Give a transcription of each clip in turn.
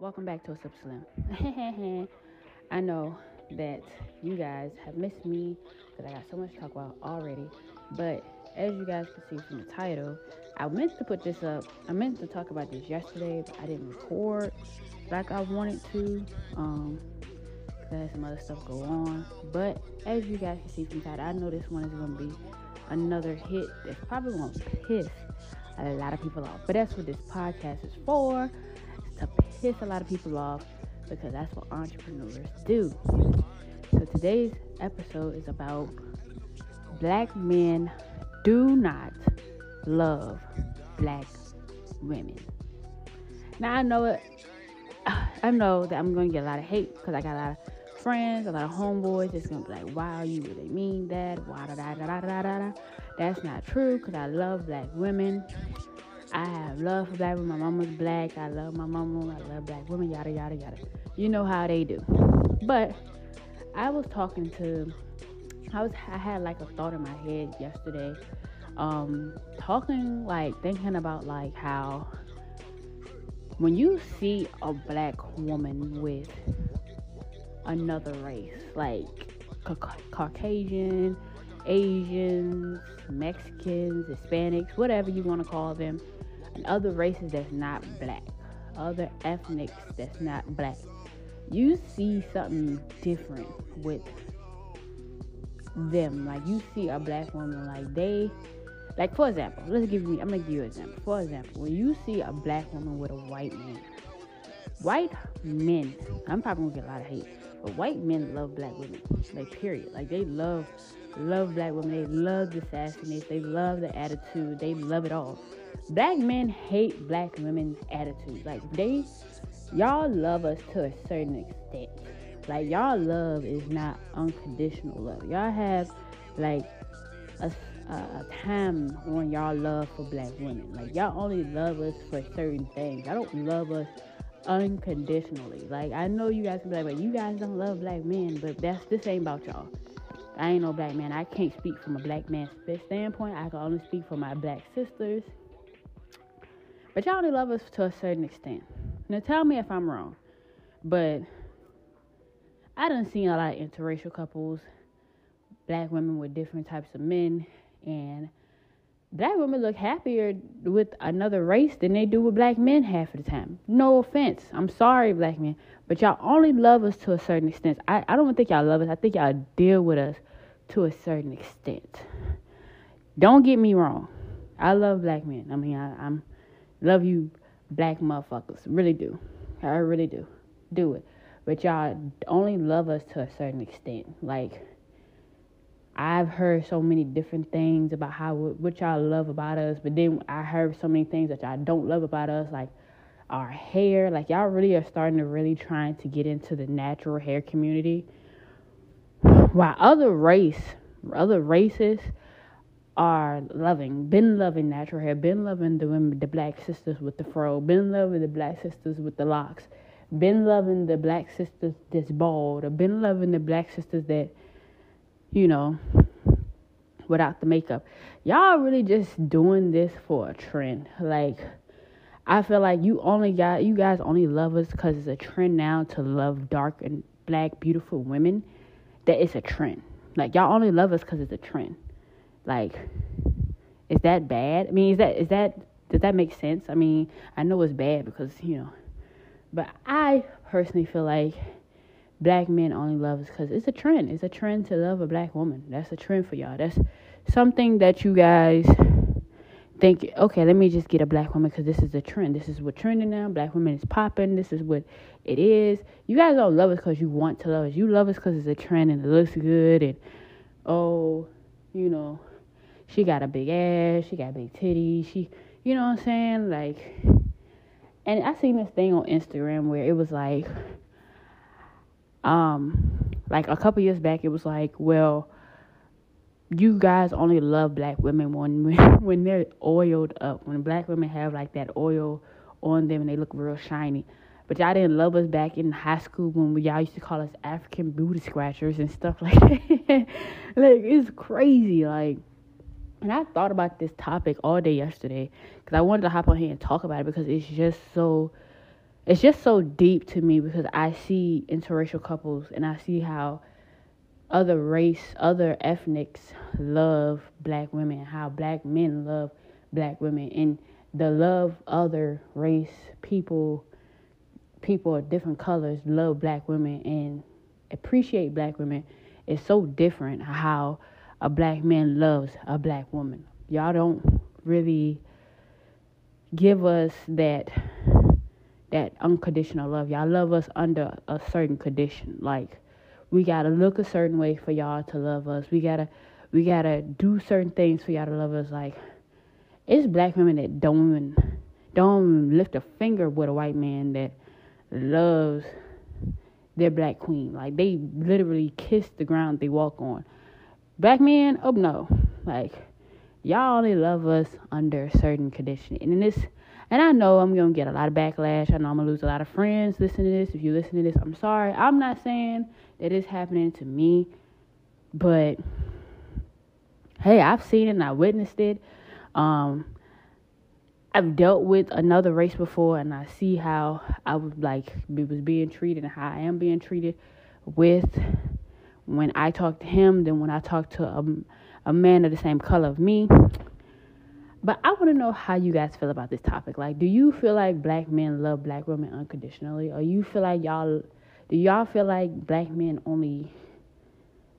welcome back to a Sip Slim. I know that you guys have missed me because I got so much to talk about already. But as you guys can see from the title, I meant to put this up. I meant to talk about this yesterday, but I didn't record like I wanted to. Um, cause I had some other stuff go on. But as you guys can see from the title, I know this one is gonna be another hit that's probably gonna piss a lot of people off. But that's what this podcast is for to piss a lot of people off because that's what entrepreneurs do. So today's episode is about black men do not love black women. Now I know it. I know that I'm going to get a lot of hate because I got a lot of friends, a lot of homeboys. It's going to be like, "Wow, you really mean that?" Why da da da da da da. That's not true because I love black women. I have love for black women. My mama's black. I love my mama. I love black women. Yada yada yada. You know how they do. But I was talking to. I was. I had like a thought in my head yesterday. Um, talking like thinking about like how when you see a black woman with another race, like ca- Caucasian, Asians, Mexicans, Hispanics, whatever you want to call them, and other races that's not black, other ethnics that's not black, you see something different with them. Like you see a black woman, like they, like for example, let's give me, I'm gonna give you an example. For example, when you see a black woman with a white man, white men, I'm probably gonna get a lot of hate, but white men love black women. Like period. Like they love, love black women. They love the sassiness. They love the attitude. They love it all. Black men hate black women's attitude. Like they, y'all love us to a certain extent. Like y'all love is not unconditional love. Y'all have like a, a, time on y'all love for black women. Like y'all only love us for certain things. Y'all don't love us unconditionally. Like I know you guys can be like, but you guys don't love black men, but that's this ain't about y'all. I ain't no black man. I can't speak from a black man's standpoint. I can only speak for my black sisters. But y'all only love us to a certain extent. Now tell me if I'm wrong. But I done seen a lot of interracial couples, black women with different types of men, and black women look happier with another race than they do with black men half of the time. No offense. I'm sorry, black men. But y'all only love us to a certain extent. I, I don't think y'all love us. I think y'all deal with us to a certain extent. Don't get me wrong. I love black men. I mean, I, I'm love you, black motherfuckers. Really do. I really do. Do it. But y'all only love us to a certain extent. Like I've heard so many different things about how what y'all love about us, but then I heard so many things that y'all don't love about us, like our hair. Like y'all really are starting to really trying to get into the natural hair community. While other race, other races are loving, been loving natural hair, been loving the women, the black sisters with the fro, been loving the black sisters with the locks, been loving the black sisters that's bald, or been loving the black sisters that, you know, without the makeup. Y'all really just doing this for a trend. Like, I feel like you only got you guys only love us because it's a trend now to love dark and black beautiful women. That it's a trend. Like y'all only love us because it's a trend. Like, is that bad? I mean, is that is that does that make sense? I mean, I know it's bad because you know, but I personally feel like black men only love us because it's a trend. It's a trend to love a black woman. That's a trend for y'all. That's something that you guys think, okay, let me just get a black woman because this is a trend. This is what trending now. Black women is popping. This is what it is. You guys don't love us because you want to love us. You love us because it's a trend and it looks good and oh, you know, she got a big ass. She got big titties. She, you know what I'm saying? Like, and I seen this thing on Instagram where it was like, um, like a couple years back, it was like, well you guys only love black women when when they're oiled up. When black women have like that oil on them and they look real shiny. But y'all didn't love us back in high school when we, y'all used to call us African booty scratchers and stuff like that. like it's crazy. Like, and I thought about this topic all day yesterday because I wanted to hop on here and talk about it because it's just so it's just so deep to me because I see interracial couples and I see how other race, other ethnics love black women, how black men love black women, and the love other race people, people of different colors love black women and appreciate black women is so different. How a black man loves a black woman. Y'all don't really give us that that unconditional love. Y'all love us under a certain condition. Like we gotta look a certain way for y'all to love us. We gotta we gotta do certain things for y'all to love us. Like it's black women that don't even don't even lift a finger with a white man that loves their black queen. Like they literally kiss the ground they walk on. Black men, oh no. Like y'all only love us under certain condition. And this and I know I'm gonna get a lot of backlash. I know I'm gonna lose a lot of friends listening to this. If you listen to this, I'm sorry. I'm not saying that it's happening to me, but hey, I've seen it and I witnessed it. Um, I've dealt with another race before, and I see how I was like was being treated and how I am being treated with when I talk to him than when I talk to a, a man of the same color of me. But I want to know how you guys feel about this topic. Like, do you feel like black men love black women unconditionally, or you feel like y'all do y'all feel like black men only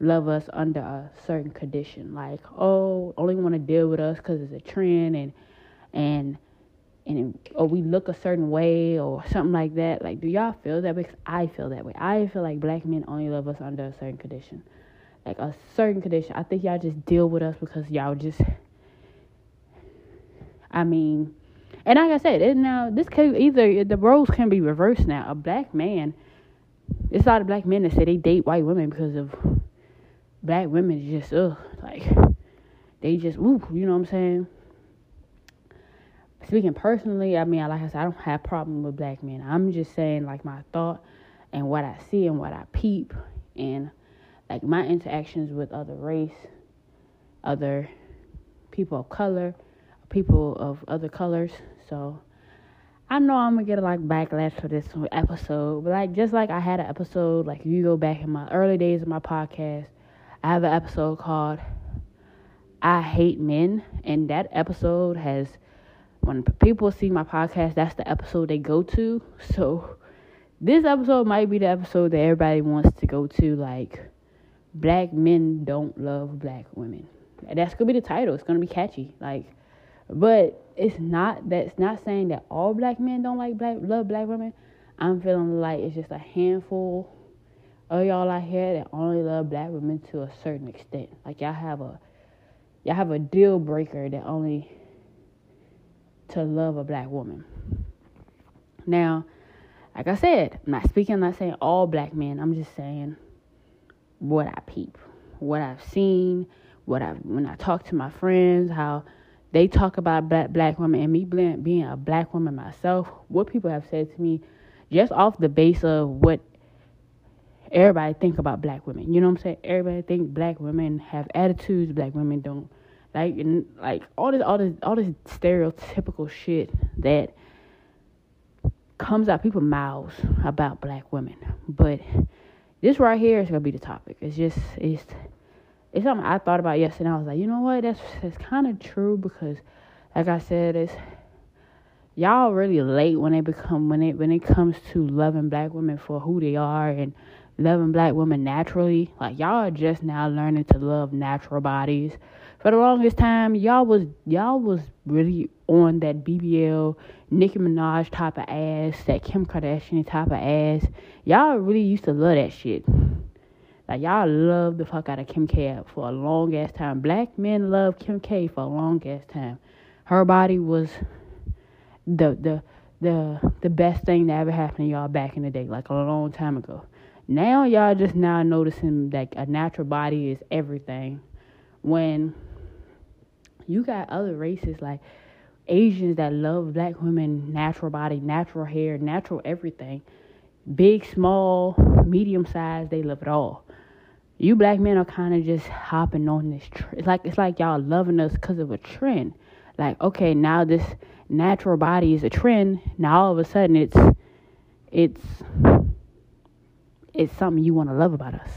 love us under a certain condition? Like, oh, only want to deal with us because it's a trend, and and and or we look a certain way or something like that. Like, do y'all feel that? Because I feel that way. I feel like black men only love us under a certain condition, like a certain condition. I think y'all just deal with us because y'all just I mean, and like I said, it, now this could either the roles can be reversed now. A black man, it's a lot of black men that say they date white women because of black women just ugh, like they just ooh, you know what I'm saying. Speaking personally, I mean, like I said, I don't have problem with black men. I'm just saying like my thought and what I see and what I peep and like my interactions with other race, other people of color people of other colors. So I know I'm gonna get a like backlash for this episode, but like just like I had an episode, like you go back in my early days of my podcast, I have an episode called I Hate Men, and that episode has when people see my podcast, that's the episode they go to. So this episode might be the episode that everybody wants to go to, like black men don't love black women. That's gonna be the title. It's gonna be catchy. Like but it's not that's not saying that all black men don't like black love black women. I'm feeling like it's just a handful of y'all out here that only love black women to a certain extent. Like y'all have a y'all have a deal breaker that only to love a black woman. Now, like I said, I'm not speaking, I'm not saying all black men. I'm just saying what I peep, what I've seen, what I when I talk to my friends, how they talk about black black women and me being a black woman myself. What people have said to me, just off the base of what everybody think about black women. You know what I'm saying? Everybody think black women have attitudes. Black women don't. Like like all this all this all this stereotypical shit that comes out people's mouths about black women. But this right here is gonna be the topic. It's just it's it's something I thought about yesterday. I was like, you know what? That's that's kind of true because, like I said, it's y'all really late when they become when it when it comes to loving black women for who they are and loving black women naturally. Like y'all are just now learning to love natural bodies. For the longest time, y'all was y'all was really on that BBL, Nicki Minaj type of ass, that Kim Kardashian type of ass. Y'all really used to love that shit. Like y'all love the fuck out of Kim K for a long ass time. Black men love Kim K for a long ass time. Her body was the the the the best thing that ever happened to y'all back in the day, like a long time ago. Now y'all just now noticing that a natural body is everything. When you got other races like Asians that love black women, natural body, natural hair, natural everything. Big, small, medium size, they love it all you black men are kind of just hopping on this. Tr- it's like it's like y'all loving us because of a trend. Like okay, now this natural body is a trend. Now all of a sudden it's it's it's something you want to love about us.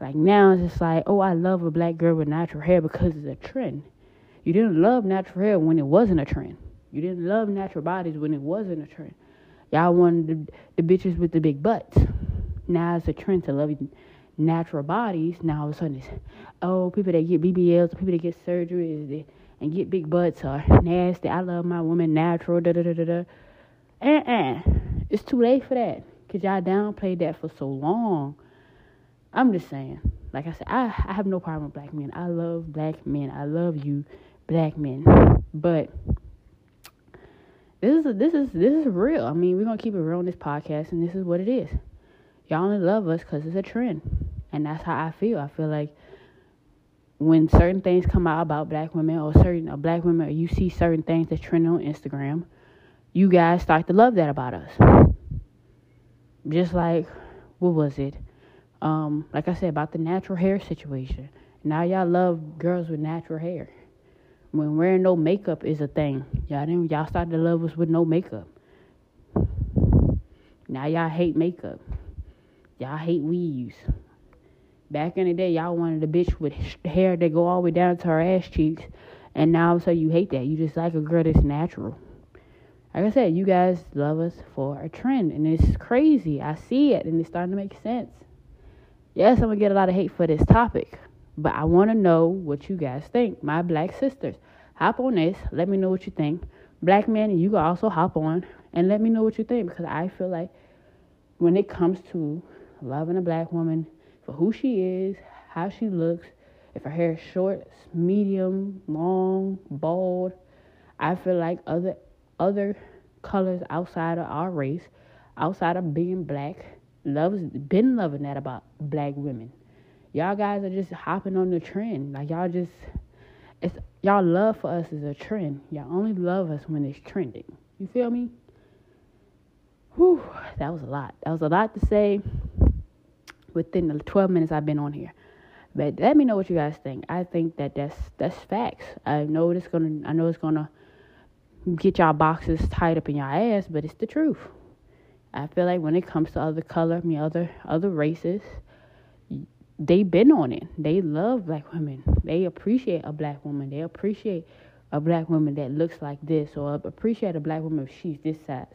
Like now it's just like, oh, I love a black girl with natural hair because it's a trend. You didn't love natural hair when it wasn't a trend. You didn't love natural bodies when it wasn't a trend. Y'all wanted the, the bitches with the big butts. Now it's a trend to love natural bodies. Now all of a sudden it's, oh, people that get BBLs, people that get surgeries and get big butts are nasty. I love my woman natural. Da da da da da. Uh-uh. It's too late for that. Cause y'all downplayed that for so long. I'm just saying. Like I said, I, I have no problem with black men. I love black men. I love you, black men. But this is this is this is real. I mean, we're gonna keep it real on this podcast, and this is what it is. Y'all only love us because it's a trend, and that's how I feel. I feel like when certain things come out about black women or certain uh, black women, or you see certain things that trend on Instagram, you guys start to love that about us. Just like what was it? Um, like I said about the natural hair situation. Now y'all love girls with natural hair when wearing no makeup is a thing. Y'all didn't y'all started to love us with no makeup. Now y'all hate makeup. Y'all hate weaves. Back in the day, y'all wanted a bitch with hair that go all the way down to her ass cheeks, and now sudden you hate that. You just like a girl that's natural. Like I said, you guys love us for a trend, and it's crazy. I see it, and it's starting to make sense. Yes, I'm gonna get a lot of hate for this topic, but I want to know what you guys think. My black sisters, hop on this. Let me know what you think. Black men, you can also hop on and let me know what you think because I feel like when it comes to loving a black woman for who she is, how she looks, if her hair is short, medium, long, bald, I feel like other other colors outside of our race, outside of being black, loves been loving that about black women y'all guys are just hopping on the trend. Like y'all just it's y'all love for us is a trend. Y'all only love us when it's trending. You feel me? Whew, that was a lot. That was a lot to say within the 12 minutes I've been on here. But let me know what you guys think. I think that that's that's facts. I know it's gonna I know it's gonna get y'all boxes tied up in your ass, but it's the truth. I feel like when it comes to other color, mean other other races, they been on it. They love black women. They appreciate a black woman. They appreciate a black woman that looks like this or appreciate a black woman if she's this size.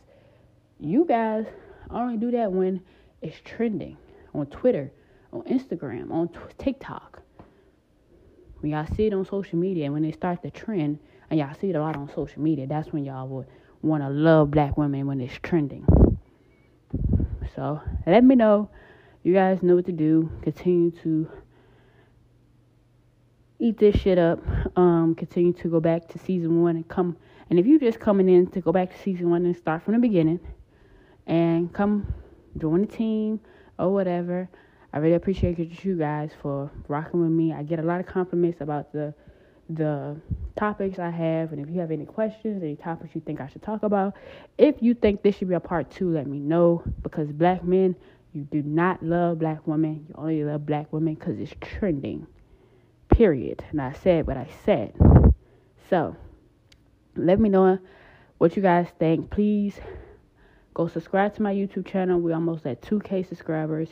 You guys only do that when it's trending on Twitter, on Instagram, on t- TikTok. When y'all see it on social media and when they start the trend, and y'all see it a lot on social media, that's when y'all would want to love black women when it's trending. So let me know you guys know what to do. Continue to eat this shit up. Um, continue to go back to season one and come. And if you're just coming in to go back to season one and start from the beginning, and come join the team or whatever, I really appreciate you guys for rocking with me. I get a lot of compliments about the the topics I have, and if you have any questions, any topics you think I should talk about, if you think this should be a part two, let me know because black men you do not love black women. You only love black women because it's trending. Period. And I said what I said. So, let me know what you guys think. Please go subscribe to my YouTube channel. We're almost at 2K subscribers.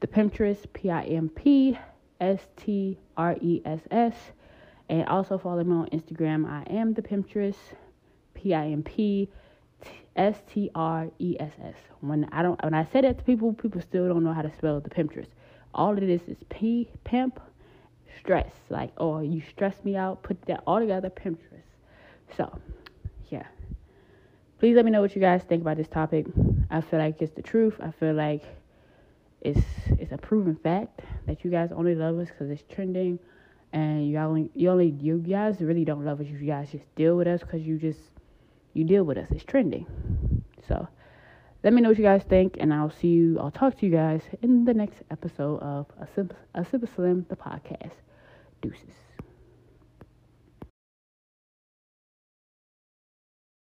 The Pimpstress, P I M P S T R E S S. And also follow me on Instagram. I am the Pimpstress, P I M P S T R E S S. When I don't when I say that to people, people still don't know how to spell the pimpstress. All it is is P pimp stress. Like, oh, you stress me out, put that all together, pimpstress. So, yeah. Please let me know what you guys think about this topic. I feel like it's the truth. I feel like it's it's a proven fact that you guys only love us because it's trending, and you only you only you guys really don't love us. You guys just deal with us because you just you deal with us. It's trending. So let me know what you guys think, and I'll see you. I'll talk to you guys in the next episode of A Sip, A Sip of Slim, the podcast. Deuces.